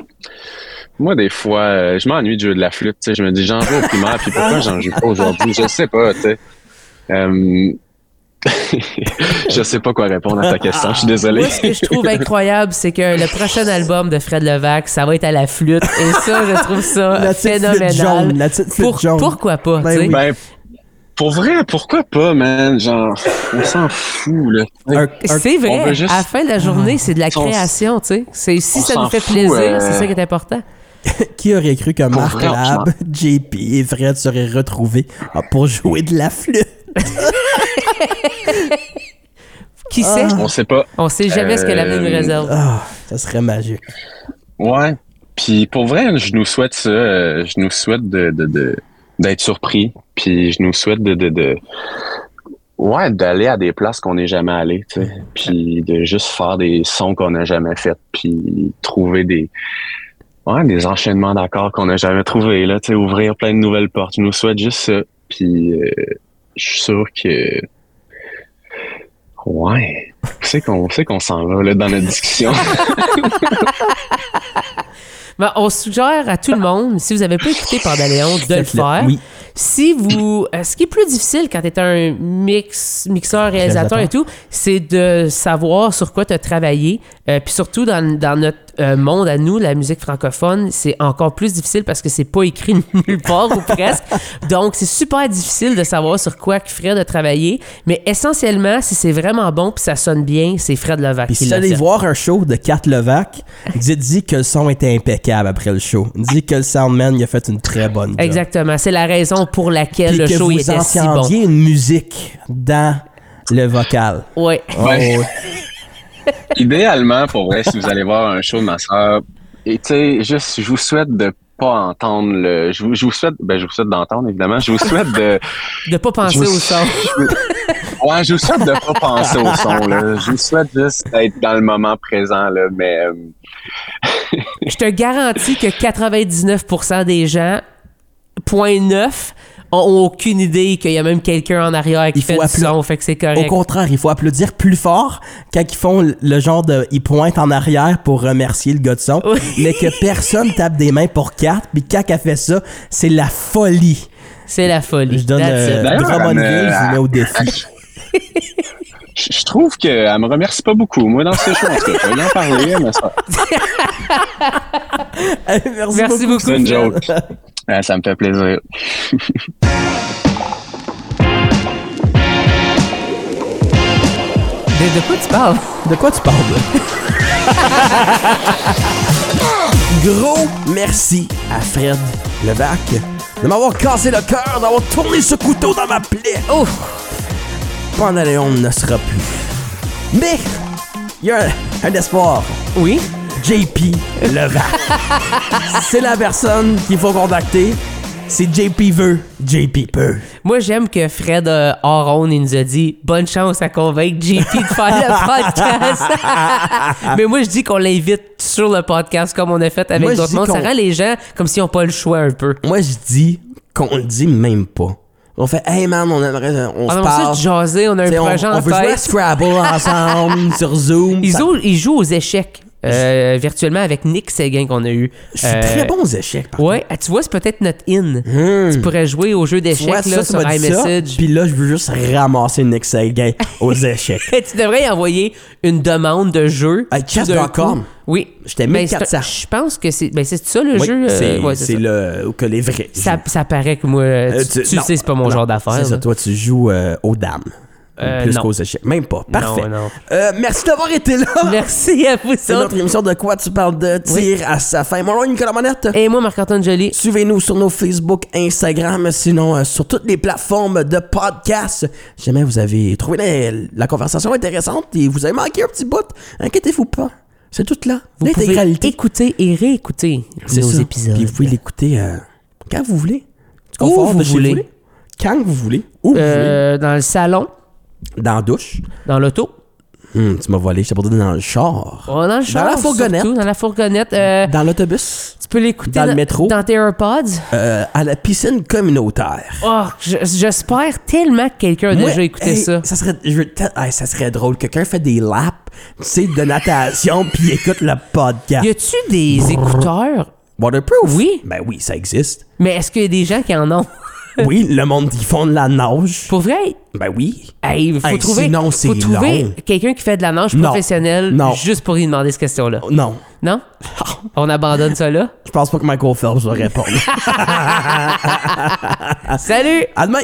Moi, des fois, euh, je m'ennuie de jouer de la flûte. Tu sais, je me dis, j'en joue au primaire, puis pourquoi j'en joue pas aujourd'hui? Je sais pas, tu sais. Euh, je sais pas quoi répondre à ta question. Je suis désolé. Moi, ce que je trouve incroyable, c'est que le prochain album de Fred Levac, ça va être à la flûte. Et ça, je trouve ça La phénoménal. jaune, la Pour- jaune. Pourquoi pas, Ben tu sais? oui. Ben, pour vrai, pourquoi pas, man? Genre, on s'en fout, là. C'est vrai, juste- à la fin de la journée, c'est de la création, tu sais. C'est- Si on ça nous fait fout, plaisir, euh, c'est ça qui est important. (laughs) Qui aurait cru que Marc vrai, Lab, (laughs) JP et Fred seraient retrouvés ah, pour jouer de la flûte? (laughs) (laughs) Qui sait? On sait pas. On sait jamais ce que l'avenir nous Euh, réserve. Ah, ça serait magique. Ouais. Puis pour vrai, je nous souhaite ça. euh, je nous souhaite de, de, de- d'être surpris. Puis je nous souhaite de, de, de ouais, d'aller à des places qu'on n'est jamais allé, tu sais. Puis de juste faire des sons qu'on n'a jamais fait. Puis trouver des ouais, des enchaînements d'accords qu'on n'a jamais trouvés là, tu sais, ouvrir plein de nouvelles portes. Je nous souhaite juste ça. Puis euh, je suis sûr que ouais, c'est qu'on sait qu'on s'en va là dans notre discussion. (laughs) Ben, on suggère à tout le monde, si vous n'avez pas écouté Pandaléon, de le faire. Oui. Si vous. euh, ce qui est plus difficile quand tu es un mix, mixeur, réalisateur et tout, c'est de savoir sur quoi tu as travaillé. Euh, Puis surtout dans, dans notre euh, monde à nous, la musique francophone, c'est encore plus difficile parce que c'est pas écrit (laughs) nulle part ou presque. Donc, c'est super difficile de savoir sur quoi que Fred a travaillé. Mais essentiellement, si c'est vraiment bon puis ça sonne bien, c'est Fred Levac Puis qui si allez voir un show de Kat Levac, dites-y que le son était impeccable après le show. Dis que le soundman il a fait une très bonne job. Exactement. C'est la raison pour laquelle Puis le que show vous était si bon. entendiez une musique dans le vocal. Oh, Ouais. (laughs) ouais. Idéalement, pour vrai, si vous allez voir un show de ma soeur, et tu sais, juste, je vous souhaite de pas entendre le. Je vous, je vous souhaite, ben, je vous souhaite d'entendre, évidemment. Je vous souhaite de. (laughs) De pas penser Je- au son. Ouais, je vous souhaite de pas penser au son, là. Je vous souhaite juste d'être dans le moment présent, là. Mais, euh, (laughs) Je te garantis que 99% des gens, point 9, ont aucune idée qu'il y a même quelqu'un en arrière qui Il faut fait du appeler- son, fait que c'est Au contraire, il faut applaudir plus fort quand ils font le genre de. Ils pointent en arrière pour remercier le gars de son, Oui. mais que personne tape des mains pour quatre. Puis quand elle fait ça, c'est la folie. C'est la folie. Je donne euh, Drummondville, elle me- je vous mets au défi. (laughs) je trouve qu'elle me remercie pas beaucoup, moi, dans ces cas, je vais en parler, mais (laughs) ça. Merci, Merci beaucoup. C'est une joke. (laughs) Ouais, ça me fait plaisir. De, de quoi tu parles? De quoi tu parles? Gros merci à Fred Levac de m'avoir cassé le cœur, d'avoir tourné ce couteau dans ma plaie. Ouf! Pandaléon ne sera plus. Mais, il y a un, un espoir. Oui? JP Levac. (laughs) C'est la personne qu'il faut contacter. C'est JP veut, JP peut. Moi, j'aime que Fred euh, Aron, il nous a dit bonne chance à convaincre JP de faire le podcast. (laughs) Mais moi, je dis qu'on l'invite sur le podcast comme on a fait avec d'autres mondes. Ça rend les gens comme s'ils n'ont pas le choix un peu. Moi, je dis qu'on le dit même pas. On fait, hey man, on aimerait, on On se a parle. ça de jaser, on a un on, projet on en veut jouer à. Scrabble ensemble (laughs) sur Zoom. Ils, Ça- jouent, ils jouent aux échecs euh, virtuellement avec Nick Séguin qu'on a eu. Je suis Euh, très bon aux échecs, par Ouais, ah, tu vois, c'est peut-être notre in. Hmm. Tu pourrais jouer au jeu d'échecs là, ça, sur iMessage. Puis là, je veux juste ramasser Nick Sagan aux (laughs) échecs. tu devrais y envoyer une demande de jeu. D'un chess.com. Oui. J'étais Ben, c'est 1400. un- Je pense que c'est ben, c'est ça le Oui, jeu. euh, c'est ouais, c'est c'est ça. le que les vrais. Ça, ça paraît que moi, Euh, tu, tu non, sais, c'est pas mon non, genre d'affaire. C'est ça, toi, tu joues euh, aux dames. Euh, plus qu'aux échecs. Même pas. Parfait. Non, non. Euh, merci d'avoir été là. (laughs) Merci à vous C'est notre émission de quoi tu parles de tir à sa fin. Mon nom est Nicolas Monette. Et moi, Marc-Antoine Joly. Suivez-nous sur nos Facebook, Instagram, sinon euh, sur toutes les plateformes de podcast. Si jamais vous avez trouvé la, la conversation intéressante et vous avez manqué un petit bout, inquiétez-vous pas. C'est tout là. Vous pouvez écouter et réécouter nos ça. épisodes. Puis vous pouvez l'écouter quand vous voulez. Du Où vous de chez voulez. Quand vous voulez. Où vous Euh, dans le salon, voulez. Dans la douche. dans l'auto. Hum, tu m'as volé. Je t'ai pas dans le char. Oh, dans le char, la fourgonnette. surtout, dans la fourgonnette. Euh, Dans l'autobus. tu peux l'écouter Dans le métro. Dans tes AirPods. Euh, à la piscine communautaire. Oh, je- j'espère tellement que quelqu'un a Moi, déjà écouté hey, ça. Ça serait, je hey, ça serait drôle. Quelqu'un fait des laps, tu sais, de natation, (laughs) puis écoute le podcast. Y a-tu des écouteurs? Waterproof? Oui. Ben oui, ça existe. Mais est-ce qu'il y a des gens qui en ont? Oui, le monde qui font de la nage. Pour vrai? Ben oui. Hey, faut Hey, trouver, sinon, c'est faut trouver quelqu'un qui fait de la nage Non. professionnelle Non. juste pour lui demander cette question-là. Non. Non? (laughs) On abandonne ça là? Je pense pas que Michael Phelps va répondre. (laughs) Salut! à demain!